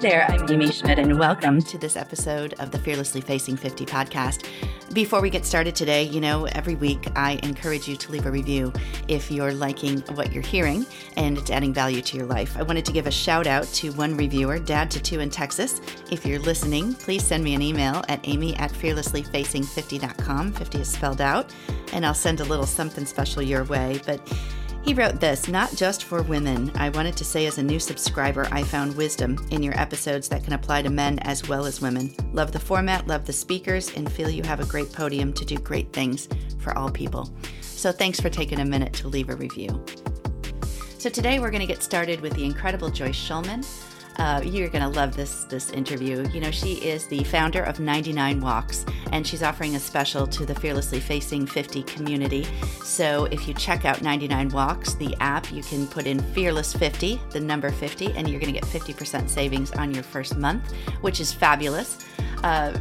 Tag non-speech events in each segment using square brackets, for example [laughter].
There, I'm Amy Schmidt, and welcome to this episode of the Fearlessly Facing 50 podcast. Before we get started today, you know, every week I encourage you to leave a review if you're liking what you're hearing and it's adding value to your life. I wanted to give a shout out to one reviewer, Dad to Two in Texas. If you're listening, please send me an email at amy at fearlesslyfacing50.com. 50 is spelled out, and I'll send a little something special your way. But he wrote this not just for women. I wanted to say, as a new subscriber, I found wisdom in your episodes that can apply to men as well as women. Love the format, love the speakers, and feel you have a great podium to do great things for all people. So thanks for taking a minute to leave a review. So today we're going to get started with the incredible Joyce Shulman. Uh, you're going to love this this interview. You know, she is the founder of 99 Walks, and she's offering a special to the Fearlessly Facing 50 community. So if you check out 99 Walks, the app, you can put in Fearless 50, the number 50, and you're going to get 50% savings on your first month, which is fabulous. Uh,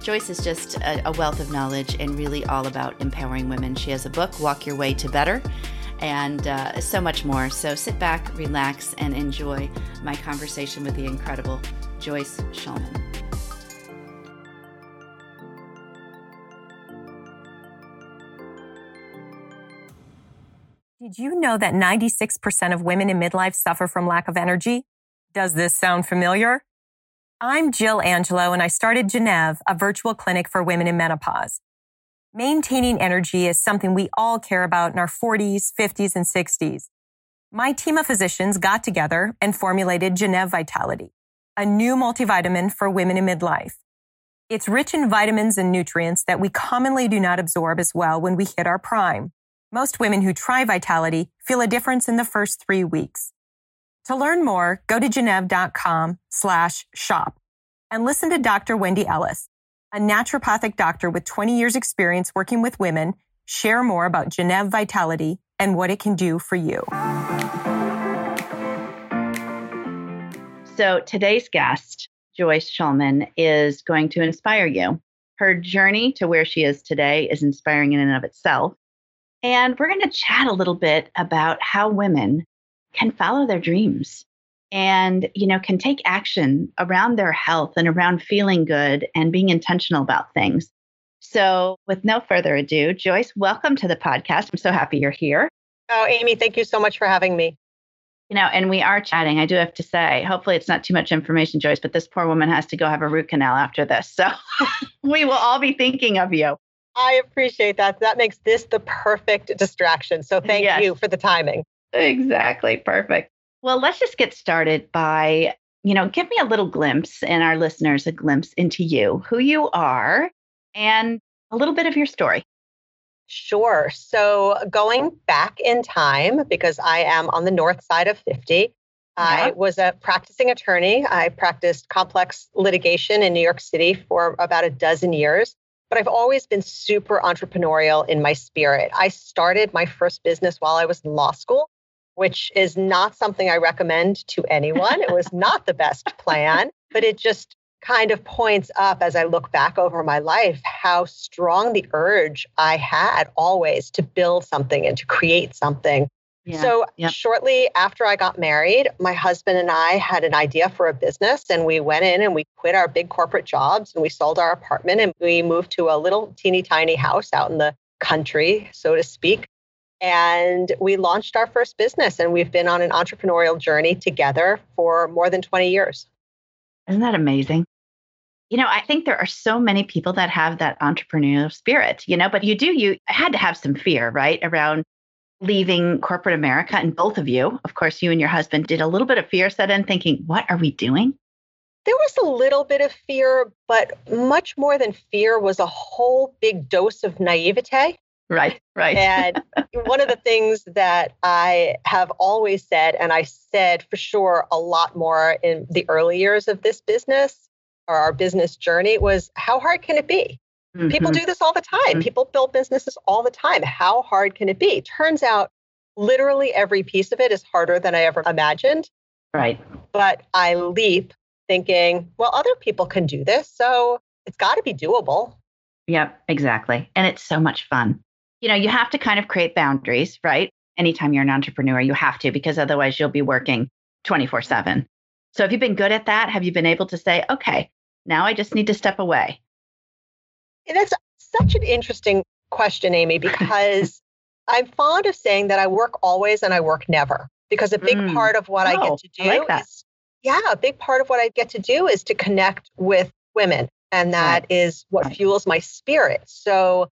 Joyce is just a, a wealth of knowledge and really all about empowering women. She has a book, Walk Your Way to Better and uh, so much more. So sit back, relax, and enjoy my conversation with the incredible Joyce Shulman. Did you know that 96% of women in midlife suffer from lack of energy? Does this sound familiar? I'm Jill Angelo and I started Gennev, a virtual clinic for women in menopause. Maintaining energy is something we all care about in our 40s, 50s, and 60s. My team of physicians got together and formulated Gennev Vitality, a new multivitamin for women in midlife. It's rich in vitamins and nutrients that we commonly do not absorb as well when we hit our prime. Most women who try Vitality feel a difference in the first three weeks. To learn more, go to gennev.com slash shop and listen to Dr. Wendy Ellis, a naturopathic doctor with 20 years experience working with women, share more about Gennev Vitality and what it can do for you. So today's guest, Joyce Shulman, is going to inspire you. Her journey to where she is today is inspiring in and of itself. And we're going to chat a little bit about how women can follow their dreams and you know can take action around their health and around feeling good and being intentional about things. So with no further ado joyce welcome to the podcast. I'm so happy you're here. Oh amy thank you so much for having me. You know and we are chatting i do have to say. Hopefully it's not too much information joyce but this poor woman has to go have a root canal after this. So [laughs] we will all be thinking of you. I appreciate that. That makes this the perfect distraction. So thank yes. you for the timing. Exactly. Perfect well, let's just get started by, you know, give me a little glimpse and our listeners a glimpse into you, who you are, and a little bit of your story. Sure. So going back in time, because I am on the north side of 50, yeah. I was a practicing attorney. I practiced complex litigation in New York City for about a dozen years, but I've always been super entrepreneurial in my spirit. I started my first business while I was in law school which is not something I recommend to anyone. it was not the best plan, but it just kind of points up as I look back over my life how strong the urge I had always to build something and to create something. Yeah, so, shortly after I got married, my husband and I had an idea for a business, and we went in and we quit our big corporate jobs and we sold our apartment and we moved to a little teeny tiny house out in the country, so to speak. And we launched our first business, and we've been on an entrepreneurial journey together for more than 20 years. Isn't that amazing? You know, I think there are so many people that have that entrepreneurial spirit, you know, but you do, you had to have some fear, right? Around leaving corporate America. And both of you, of course, you and your husband did a little bit of fear set in thinking, what are we doing? There was a little bit of fear, but much more than fear was a whole big dose of naivete. Right, right. and one of the things that I have always said, and I said for sure a lot more in the early years of this business or our business journey, was how hard can it be? Mm-hmm. People do this all the time. Mm-hmm. People build businesses all the time. How hard can it be? Turns out literally every piece of it is harder than I ever imagined. Right. But I leap thinking, well, other people can do this. So it's got to be doable. Yep, exactly. And it's so much fun you know, you have to kind of create boundaries, right? Anytime you're an entrepreneur, you have to, because otherwise you'll be working 24 7. So have you been good at that? Have you been able to say, okay, now I just need to step away? That's such an interesting question, Amy, [laughs] because I'm fond of saying that I work always and I work never because a big mm. part of what oh, I get oh, to do like is, yeah, a big part of what I get to do is to connect with women. And that right. is what right. fuels my spirit. So,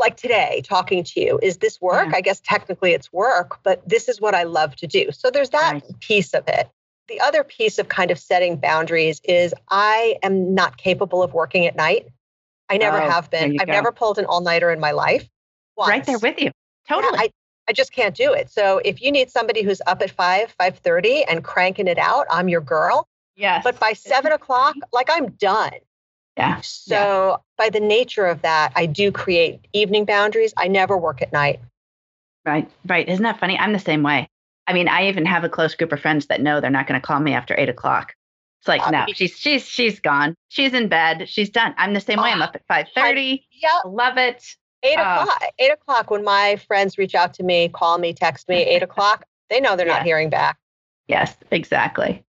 like today, talking to you, is this work? Yeah. I guess technically it's work, but this is what I love to do. So, there's that right. piece of it. The other piece of kind of setting boundaries is I am not capable of working at night. I never oh, have been. I've go. never pulled an all nighter in my life. Once. Right there with you. Totally. Yeah, I, I just can't do it. So if you need somebody who's up at five, five thirty, and cranking it out, I'm your girl. Yes. But by seven o'clock, like I'm done. Yeah. So yeah. by the nature of that, I do create evening boundaries. I never work at night. Right. Right. Isn't that funny? I'm the same way. I mean, I even have a close group of friends that know they're not going to call me after eight o'clock. It's like, uh, no, she's she's she's gone. She's in bed. She's done. I'm the same uh, way. I'm up at five thirty. Yeah. Love it. Eight uh, o'clock. Eight o'clock. When my friends reach out to me, call me, text me. Eight [laughs] o'clock. They know they're not hearing back. Yes, exactly.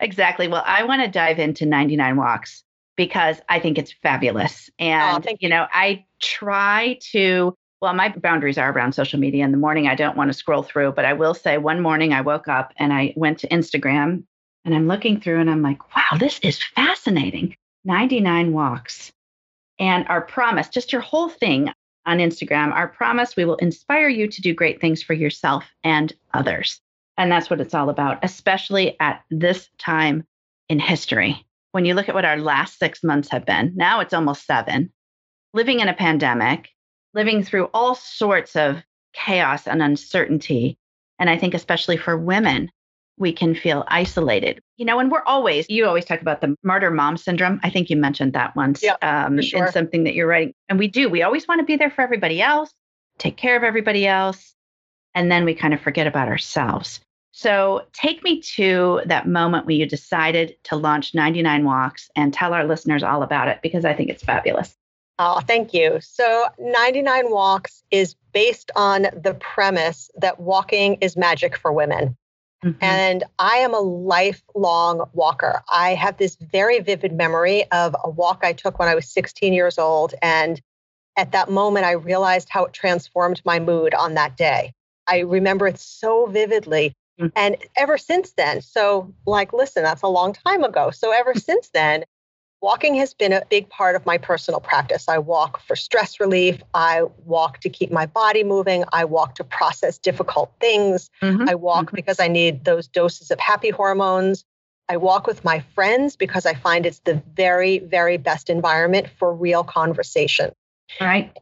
Exactly. Well, I want to dive into 99 walks because I think it's fabulous. Oh, and, oh, you know, I try to, well, my boundaries are around social media. In the morning, I don't want to scroll through, but I will say one morning I woke up and I went to Instagram and I'm looking through and I'm like, wow, this is fascinating. 99 walks. And our promise, just your whole thing on Instagram, our promise, we will inspire you to do great things for yourself and others. And that's what it's all about, especially at this time in history. When you look at what our last six months have been, now it's almost seven, living in a pandemic, living through all sorts of chaos and uncertainty. And I think, especially for women, we can feel isolated. You know, and we're always, you always talk about the martyr mom syndrome. I think you mentioned that once um, sure. in something that you're writing. And we do, we always want to be there for everybody else, take care of everybody else. And then we kind of forget about ourselves. So take me to that moment when you decided to launch 99 Walks and tell our listeners all about it because I think it's fabulous. Oh, thank you. So 99 Walks is based on the premise that walking is magic for women. Mm-hmm. And I am a lifelong walker. I have this very vivid memory of a walk I took when I was 16 years old. And at that moment, I realized how it transformed my mood on that day. I remember it so vividly. Mm-hmm. And ever since then, so like, listen, that's a long time ago. So ever since then, walking has been a big part of my personal practice. I walk for stress relief. I walk to keep my body moving. I walk to process difficult things. Mm-hmm. I walk mm-hmm. because I need those doses of happy hormones. I walk with my friends because I find it's the very, very best environment for real conversation. Right.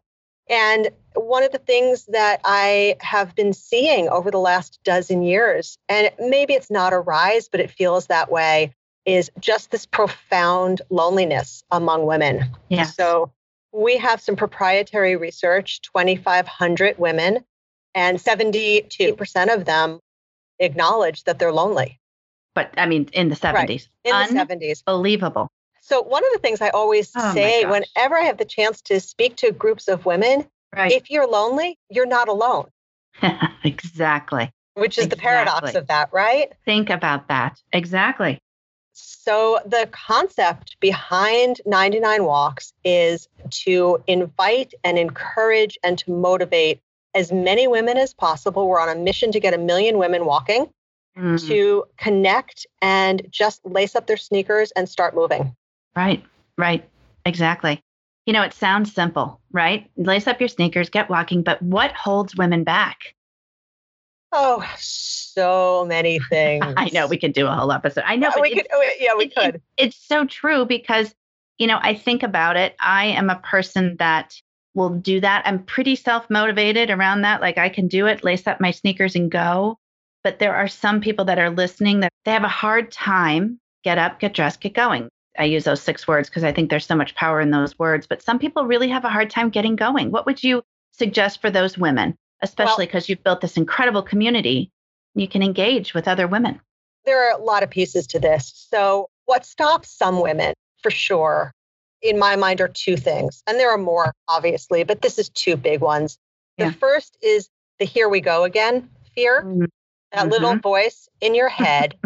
And one of the things that I have been seeing over the last dozen years, and maybe it's not a rise, but it feels that way, is just this profound loneliness among women. Yeah. So we have some proprietary research, 2,500 women, and 72% of them acknowledge that they're lonely. But I mean, in the 70s. Right. In the 70s. Unbelievable. So, one of the things I always oh say whenever I have the chance to speak to groups of women, right. if you're lonely, you're not alone. [laughs] exactly. Which is exactly. the paradox of that, right? Think about that. Exactly. So, the concept behind 99 Walks is to invite and encourage and to motivate as many women as possible. We're on a mission to get a million women walking, mm-hmm. to connect and just lace up their sneakers and start moving. Right, right, exactly. You know, it sounds simple, right? Lace up your sneakers, get walking, but what holds women back? Oh, so many [laughs] things. I know we could do a whole episode. I know, uh, but we could. Oh, yeah, we it, could. It, it's so true because, you know, I think about it. I am a person that will do that. I'm pretty self motivated around that. Like I can do it, lace up my sneakers and go. But there are some people that are listening that they have a hard time get up, get dressed, get going. I use those six words because I think there's so much power in those words. But some people really have a hard time getting going. What would you suggest for those women, especially because well, you've built this incredible community? You can engage with other women. There are a lot of pieces to this. So, what stops some women for sure, in my mind, are two things. And there are more, obviously, but this is two big ones. The yeah. first is the here we go again fear, mm-hmm. that little mm-hmm. voice in your [laughs] head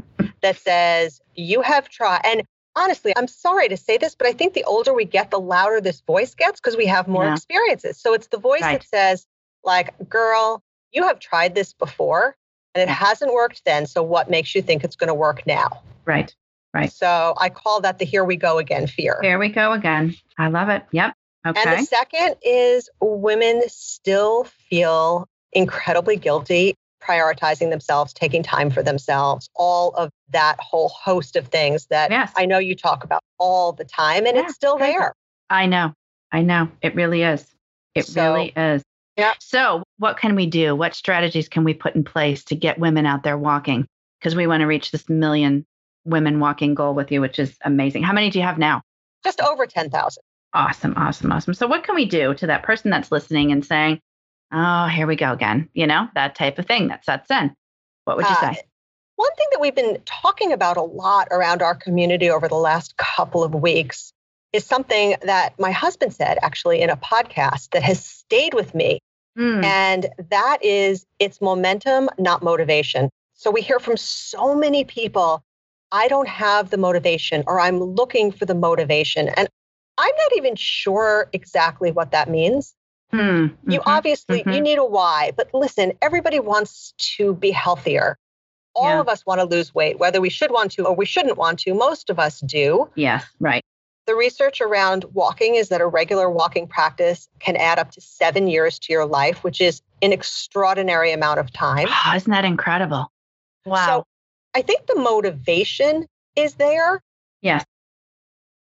that says, You have tried. And honestly, I'm sorry to say this, but I think the older we get, the louder this voice gets because we have more yeah. experiences. So it's the voice right. that says, like, girl, you have tried this before and it hasn't worked then. So what makes you think it's going to work now? Right. Right. So I call that the here we go again fear. Here we go again. I love it. Yep. Okay. And the second is women still feel incredibly guilty prioritizing themselves, taking time for themselves, all of that whole host of things that yes. I know you talk about all the time and yeah, it's still there. I know. I know. It really is. It so, really is. Yeah. So, what can we do? What strategies can we put in place to get women out there walking? Because we want to reach this million women walking goal with you, which is amazing. How many do you have now? Just over 10,000. Awesome, awesome, awesome. So, what can we do to that person that's listening and saying, oh, here we go again, you know, that type of thing that sets in? What would you uh, say? One thing that we've been talking about a lot around our community over the last couple of weeks is something that my husband said actually in a podcast that has stayed with me. Mm. And that is it's momentum, not motivation. So we hear from so many people, I don't have the motivation or I'm looking for the motivation. And I'm not even sure exactly what that means. Mm-hmm. You obviously mm-hmm. you need a why, but listen, everybody wants to be healthier. All yeah. of us want to lose weight, whether we should want to or we shouldn't want to. Most of us do. Yes, right. The research around walking is that a regular walking practice can add up to seven years to your life, which is an extraordinary amount of time. Oh, [gasps] isn't that incredible? Wow. So I think the motivation is there. Yes.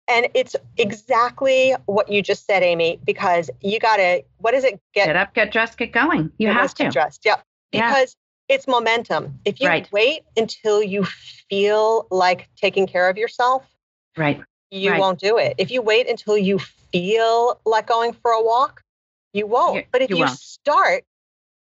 And it's exactly what you just said, Amy, because you got to, what is it? Get, get up, get dressed, get going. You have to. Get dressed. Yep. Because yeah. it's momentum. If you right. wait until you feel like taking care of yourself, right. you right. won't do it. If you wait until you feel like going for a walk, you won't. you but if you, you start,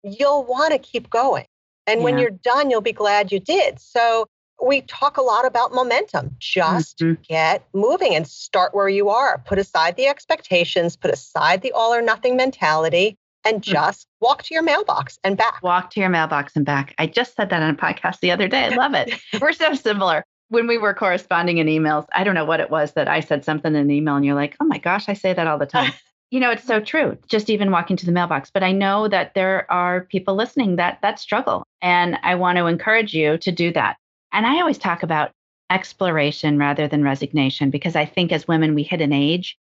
you'll want to keep going. And yeah. when you're done, you'll be glad you did. So we talk a lot about momentum. Just mm-hmm. get moving and start where you are. Put aside the expectations, put aside the all or nothing mentality, and mm. just mm-hmm. walk to your mailbox and back. Walk to your mailbox and back. I just said that on a podcast the other day. I love it. [laughs] We're so similar. When we were corresponding in emails, I don't know what it was that I said something in an email, and you're like, oh my gosh, I say that all the time. [laughs] you know, it's so true. Just even walking to the mailbox. But I know that there are people listening that that struggle. And I want to encourage you to do that. And I always talk about exploration rather than resignation because I think as women, we hit an age.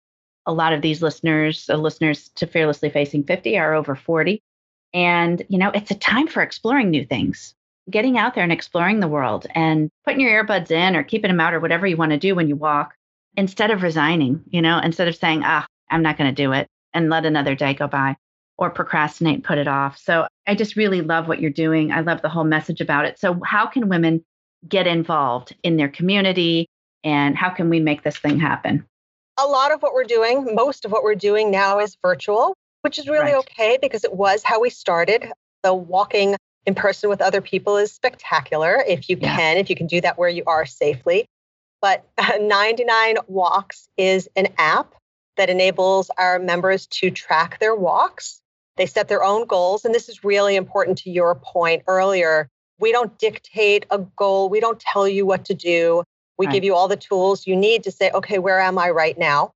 A lot of these listeners, listeners to Fearlessly Facing 50, are over 40. And, you know, it's a time for exploring new things, getting out there and exploring the world and putting your earbuds in or keeping them out or whatever you want to do when you walk instead of resigning, you know, instead of saying, ah, I'm not going to do it and let another day go by or procrastinate, put it off. So I just really love what you're doing. I love the whole message about it. So, how can women get involved in their community and how can we make this thing happen? A lot of what we're doing, most of what we're doing now is virtual, which is really right. okay because it was how we started. The walking in person with other people is spectacular if you yeah. can, if you can do that where you are safely. But [laughs] 99 Walks is an app that enables our members to track their walks. They set their own goals. And this is really important to your point earlier we don't dictate a goal. We don't tell you what to do. We right. give you all the tools you need to say, okay, where am I right now?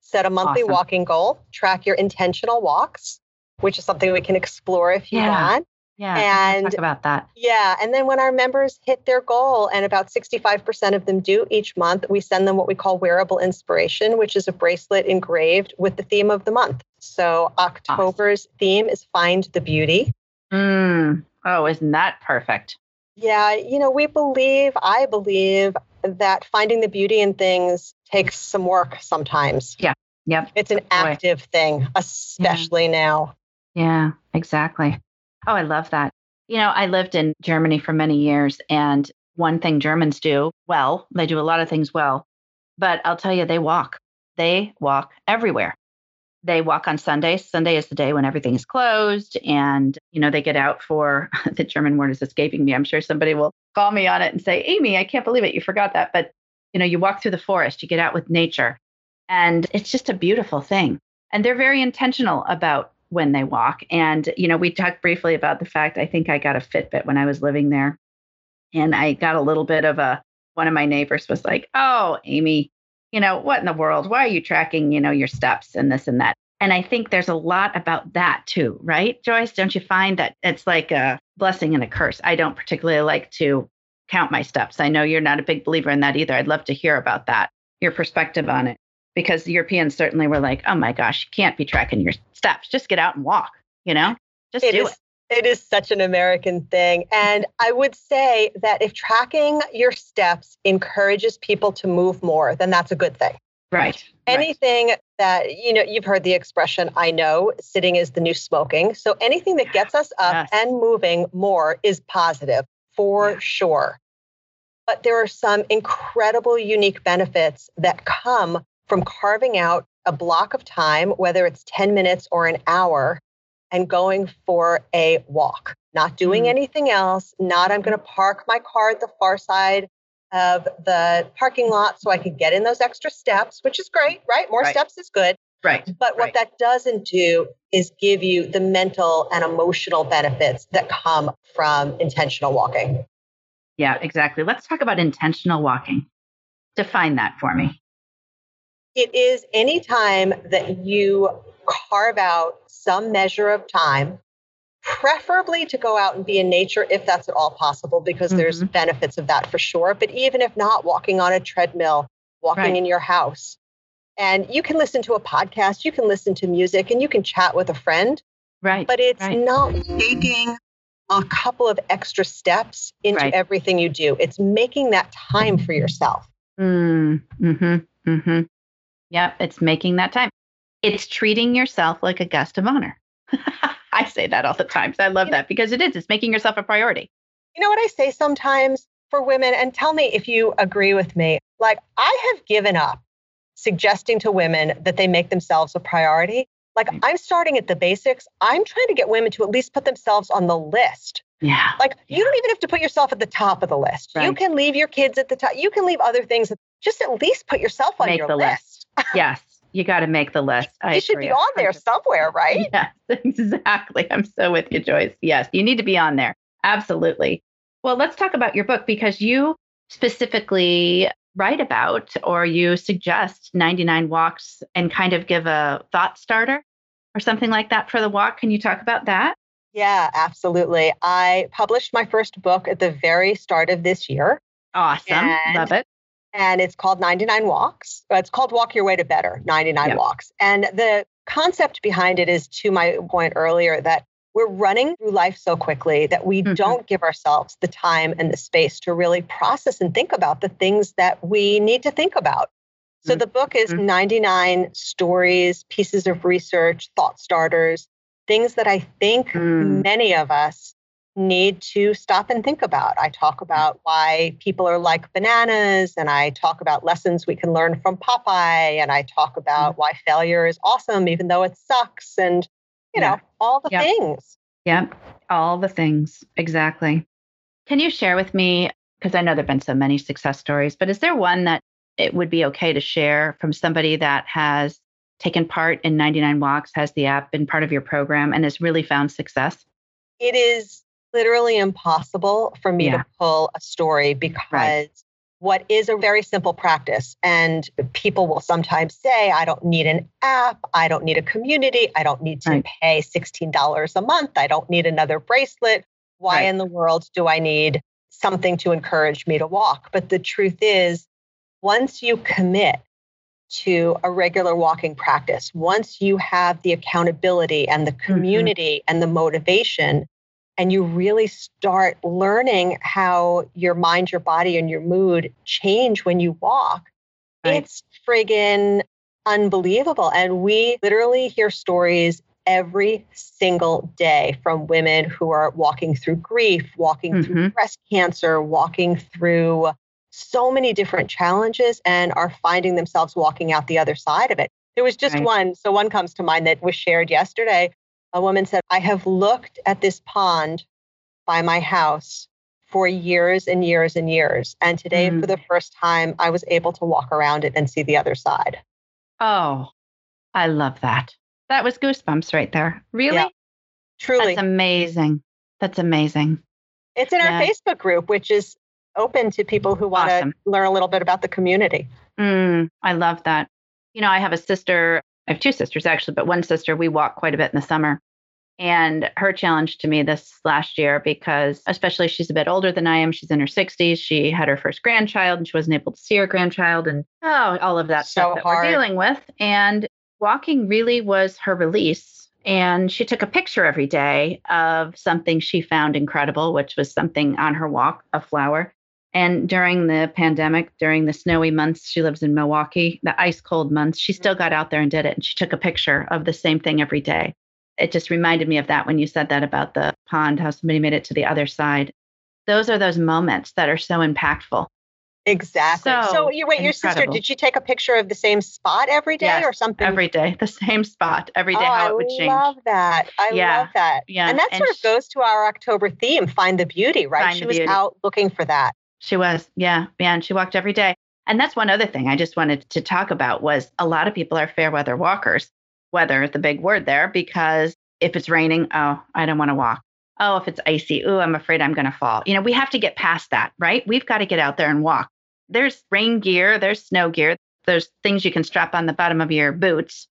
Set a monthly awesome. walking goal, track your intentional walks, which is something we can explore if you yeah. want. Yeah, and talk about that. Yeah, and then when our members hit their goal, and about 65% of them do each month, we send them what we call wearable inspiration, which is a bracelet engraved with the theme of the month. So October's awesome. theme is Find the Beauty. Mm, Oh, isn't that perfect? Yeah, you know, we believe, I believe that finding the beauty in things takes some work sometimes. Yeah. Yep. It's an active thing, especially yeah. now. Yeah, exactly. Oh, I love that. You know, I lived in Germany for many years, and one thing Germans do well, they do a lot of things well, but I'll tell you, they walk. They walk everywhere they walk on Sunday. Sunday is the day when everything is closed and, you know, they get out for [laughs] the German word is escaping me. I'm sure somebody will call me on it and say, Amy, I can't believe it. You forgot that. But, you know, you walk through the forest, you get out with nature, and it's just a beautiful thing. And they're very intentional about when they walk. And, you know, we talked briefly about the fact I think I got a Fitbit when I was living there. And I got a little bit of a one of my neighbors was like, "Oh, Amy, you know, what in the world? Why are you tracking, you know, your steps and this and that?" And I think there's a lot about that too, right? Joyce, don't you find that it's like a blessing and a curse? I don't particularly like to count my steps. I know you're not a big believer in that either. I'd love to hear about that, your perspective on it, because the Europeans certainly were like, oh my gosh, you can't be tracking your steps. Just get out and walk, you know? Just it do is, it. It is such an American thing. And I would say that if tracking your steps encourages people to move more, then that's a good thing. Right. Anything right. that, you know, you've heard the expression, I know, sitting is the new smoking. So anything that gets us up yes. and moving more is positive for yeah. sure. But there are some incredible unique benefits that come from carving out a block of time, whether it's 10 minutes or an hour, and going for a walk, not doing mm. anything else, not I'm going to park my car at the far side of the parking lot so I can get in those extra steps, which is great, right? More right. steps is good. Right. But what right. that doesn't do is give you the mental and emotional benefits that come from intentional walking. Yeah, exactly. Let's talk about intentional walking. Define that for me. It is any time that you carve out some measure of time, preferably to go out and be in nature if that's at all possible, because mm-hmm. there's benefits of that for sure. But even if not, walking on a treadmill, walking right. in your house. And you can listen to a podcast, you can listen to music, and you can chat with a friend. Right. But it's right. not taking a couple of extra steps into right. everything you do. It's making that time for yourself. Mm, mm-hmm. Mm-hmm. Yeah, it's making that time it's treating yourself like a guest of honor. [laughs] I say that all the time. So I love that because it is. It's making yourself a priority. You know what I say sometimes for women, and tell me if you agree with me. Like, I have given up suggesting to women that they make themselves a priority. Like, right. I'm starting at the basics. I'm trying to get women to at least put themselves on the list. Yeah. Like, yeah. you don't even have to put yourself at the top of the list. Right. You can leave your kids at the top. You can leave other things. Just at least put yourself on Make your the list. list. [laughs] yes you got to make the list. I you should be on there somewhere, right? [laughs] Yes, [laughs] exactly. I'm so with you, Joyce. Yes, you need to be on there. Absolutely. Well, let's talk about your book because you specifically write about or you suggest 99 walks and kind of give a thought starter or something like that for the walk. Can you talk about that? Yeah, absolutely. I published my first book at the very start of this year. Awesome. Love it and it's called 99 Walks. It's called Walk Your Way to Better, 99 yep. Walks. And the concept behind it is to my point earlier that we're running through life so quickly that we mm-hmm. don't give ourselves the time and the space to really process and think about the things that we need to think about. So mm-hmm. the book is mm-hmm. 99 stories, pieces of research, thought starters, things that I think mm. many of us need to stop and think about. I talk about why people are like bananas, and I talk about lessons we can learn from Popeye, and I talk about mm-hmm. why failure is awesome, even though it sucks, and you yeah. know, all the yep. things. Yep, all the things. Exactly. Can you share with me? Because I know there have been so many success stories, but is there one that it would be okay to share from somebody that has taken part in 99 Walks, has the app, been part of your program, and has really found success? It is literally impossible for me yeah. to pull a story because right. what is a very simple practice and people will sometimes say i don't need an app i don't need a community i don't need to right. pay $16 a month i don't need another bracelet why right. in the world do i need something to encourage me to walk but the truth is once you commit to a regular walking practice once you have the accountability and the mm-hmm. community mm-hmm. and the motivation and you really start learning how your mind, your body, and your mood change when you walk, right. it's friggin' unbelievable. And we literally hear stories every single day from women who are walking through grief, walking mm-hmm. through breast cancer, walking through so many different challenges and are finding themselves walking out the other side of it. There was just right. one, so one comes to mind that was shared yesterday a woman said, I have looked at this pond by my house for years and years and years. And today, mm. for the first time, I was able to walk around it and see the other side. Oh, I love that. That was goosebumps right there. Really? Yeah, truly. That's amazing. That's amazing. It's in our Facebook group, which is open to people who want to learn a little bit about the community. Mm, I love that. You know, I have a sister, I have two sisters actually, but one sister, we walk quite a bit in the summer. And her challenge to me this last year, because especially she's a bit older than I am, she's in her 60s. She had her first grandchild and she wasn't able to see her grandchild and oh, all of that so stuff that hard. we're dealing with. And walking really was her release. And she took a picture every day of something she found incredible, which was something on her walk, a flower. And during the pandemic, during the snowy months, she lives in Milwaukee, the ice cold months, she still got out there and did it. And she took a picture of the same thing every day. It just reminded me of that when you said that about the pond, how somebody made it to the other side. Those are those moments that are so impactful. Exactly. So, so you wait, your sister, did she take a picture of the same spot every day yes, or something? Every day, the same spot every day, oh, how it would change. I love that. I yeah. love that. Yeah. And that and sort of goes to our October theme, find the beauty, right? She was beauty. out looking for that. She was. Yeah. Man, she walked every day. And that's one other thing I just wanted to talk about was a lot of people are fair weather walkers. Weather is the big word there because if it's raining, oh, I don't want to walk. Oh, if it's icy, oh, I'm afraid I'm going to fall. You know, we have to get past that, right? We've got to get out there and walk there's rain gear, there's snow gear, there's things you can strap on the bottom of your boots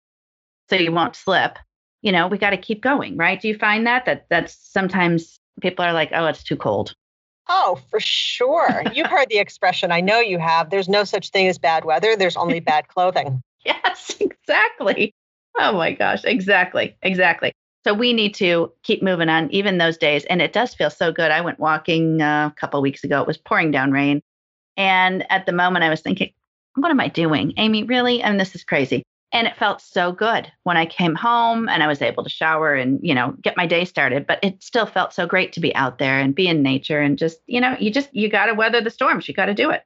so you won't slip. You know, we got to keep going, right? Do you find that that that's sometimes people are like, "Oh, it's too cold." Oh, for sure. You've heard the expression. I know you have. There's no such thing as bad weather. There's only [laughs] bad clothing. yes, [laughs] exactly. Oh my gosh, exactly. Exactly. So we need to keep moving on even those days and it does feel so good. I went walking uh, a couple weeks ago. It was pouring down rain and at the moment, I was thinking, what am I doing? Amy, really? And this is crazy. And it felt so good when I came home and I was able to shower and, you know, get my day started. But it still felt so great to be out there and be in nature and just, you know, you just, you got to weather the storms. You got to do it.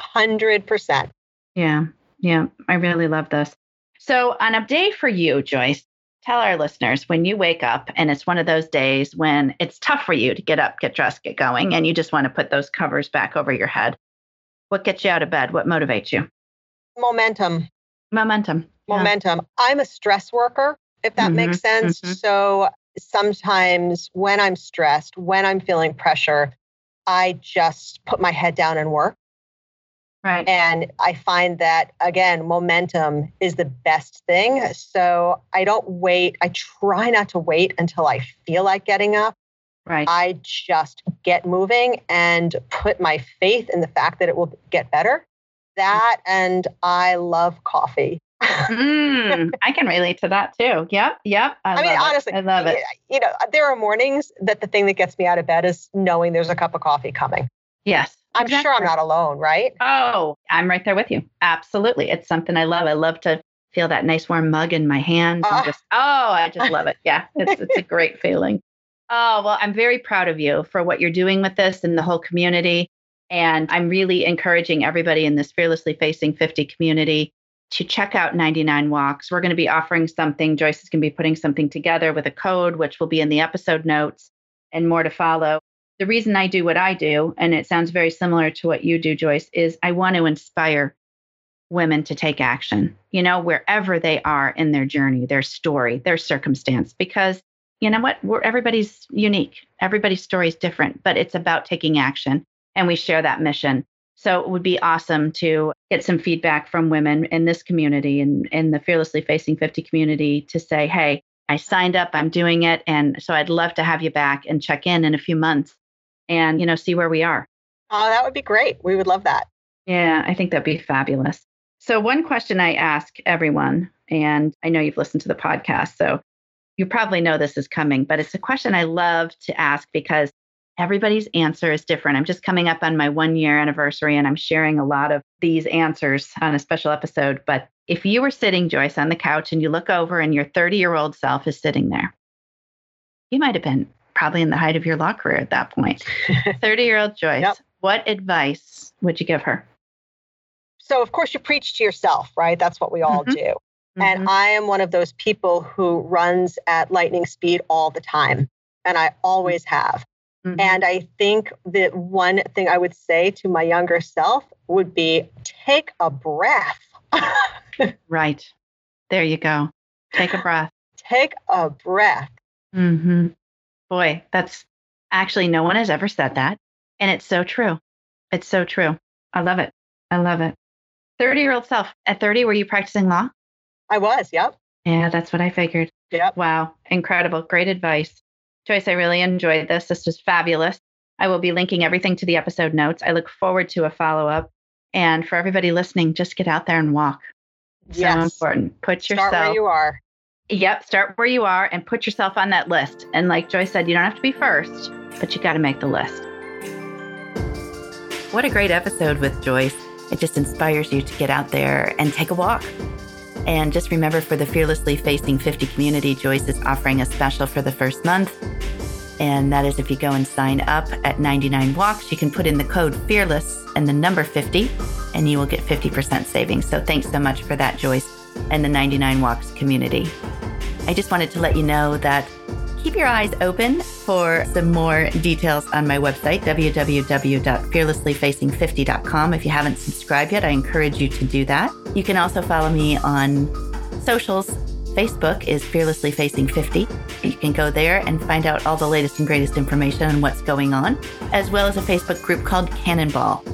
100%. Yeah. Yeah. I really love this. So, on a day for you, Joyce, tell our listeners when you wake up and it's one of those days when it's tough for you to get up, get dressed, get going, and you just want to put those covers back over your head. What gets you out of bed? What motivates you? Momentum. Momentum. Momentum. Yeah. I'm a stress worker, if that mm-hmm. makes sense. Mm-hmm. So sometimes when I'm stressed, when I'm feeling pressure, I just put my head down and work. Right. And I find that, again, momentum is the best thing. So I don't wait. I try not to wait until I feel like getting up. Right. I just get moving and put my faith in the fact that it will get better. That and I love coffee. mm, I can relate to that too. Yep, yep. I, I mean, honestly, I love it. You know, there are mornings that the thing that gets me out of bed is knowing there's a cup of coffee coming. Yes. I'm exactly. sure I'm not alone, right? Oh, I'm right there with you. Absolutely. It's something I love. I love to feel that nice warm mug in my hands. Uh, just, oh, I just love it. Yeah, it's, it's a great feeling. Oh, well, I'm very proud of you for what you're doing with this and the whole community. And I'm really encouraging everybody in this Fearlessly Facing 50 community to check out 99 Walks. We're going to be offering something. Joyce is going to be putting something together with a code, which will be in the episode notes and more to follow. The reason I do what I do, and it sounds very similar to what you do, Joyce, is I want to inspire women to take action, you know, wherever they are in their journey, their story, their circumstance, because you know what? We're, everybody's unique. Everybody's story is different, but it's about taking action. And we share that mission. So it would be awesome to get some feedback from women in this community and in the Fearlessly Facing 50 community to say, hey, I signed up, I'm doing it. And so I'd love to have you back and check in in a few months and, you know, see where we are. Oh, that would be great. We would love that. Yeah, I think that'd be fabulous. So, one question I ask everyone, and I know you've listened to the podcast, so you probably know this is coming, but it's a question I love to ask because everybody's answer is different. I'm just coming up on my one year anniversary and I'm sharing a lot of these answers on a special episode. But if you were sitting, Joyce, on the couch and you look over and your 30 year old self is sitting there, you might have been probably in the height of your law career at that point. [laughs] 30 year old Joyce, yep. what advice would you give her? So, of course, you preach to yourself, right? That's what we all mm-hmm. do. Mm-hmm. And I am one of those people who runs at lightning speed all the time. And I always have. Mm-hmm. And I think that one thing I would say to my younger self would be take a breath. [laughs] right. There you go. Take a breath. Take a breath. Mm-hmm. Boy, that's actually no one has ever said that. And it's so true. It's so true. I love it. I love it. 30 year old self. At 30, were you practicing law? I was, yep. Yeah, that's what I figured. Yep. Wow. Incredible. Great advice. Joyce, I really enjoyed this. This was fabulous. I will be linking everything to the episode notes. I look forward to a follow up. And for everybody listening, just get out there and walk. Yes. So important. Put yourself Start where you are. Yep, start where you are and put yourself on that list. And like Joyce said, you don't have to be first, but you got to make the list. What a great episode with Joyce. It just inspires you to get out there and take a walk. And just remember for the Fearlessly Facing 50 community, Joyce is offering a special for the first month. And that is if you go and sign up at 99 Walks, you can put in the code FEARLESS and the number 50, and you will get 50% savings. So thanks so much for that, Joyce, and the 99 Walks community. I just wanted to let you know that keep your eyes open for some more details on my website, www.fearlesslyfacing50.com. If you haven't subscribed yet, I encourage you to do that. You can also follow me on socials. Facebook is Fearlessly Facing 50. You can go there and find out all the latest and greatest information on what's going on, as well as a Facebook group called Cannonball.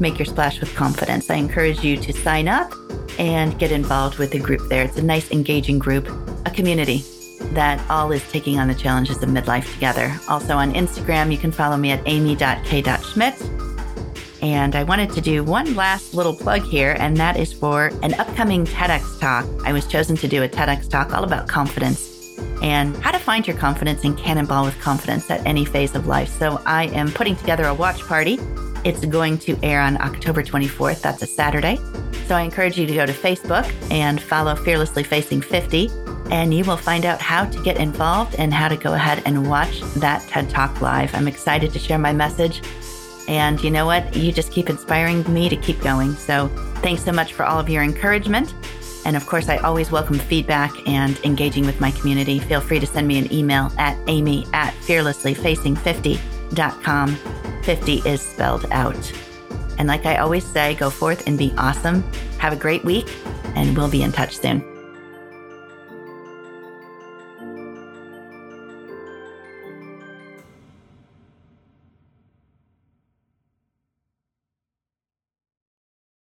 Make your splash with confidence. I encourage you to sign up and get involved with the group there. It's a nice, engaging group, a community that all is taking on the challenges of midlife together. Also on Instagram, you can follow me at amy.k.schmidt. And I wanted to do one last little plug here, and that is for an upcoming TEDx talk. I was chosen to do a TEDx talk all about confidence and how to find your confidence and cannonball with confidence at any phase of life. So I am putting together a watch party. It's going to air on October 24th. That's a Saturday. So I encourage you to go to Facebook and follow Fearlessly Facing 50 and you will find out how to get involved and how to go ahead and watch that TED Talk live. I'm excited to share my message. And you know what? You just keep inspiring me to keep going. So thanks so much for all of your encouragement. And of course, I always welcome feedback and engaging with my community. Feel free to send me an email at amy at fearlesslyfacing50.com. 50 is spelled out. And like I always say, go forth and be awesome. Have a great week, and we'll be in touch soon.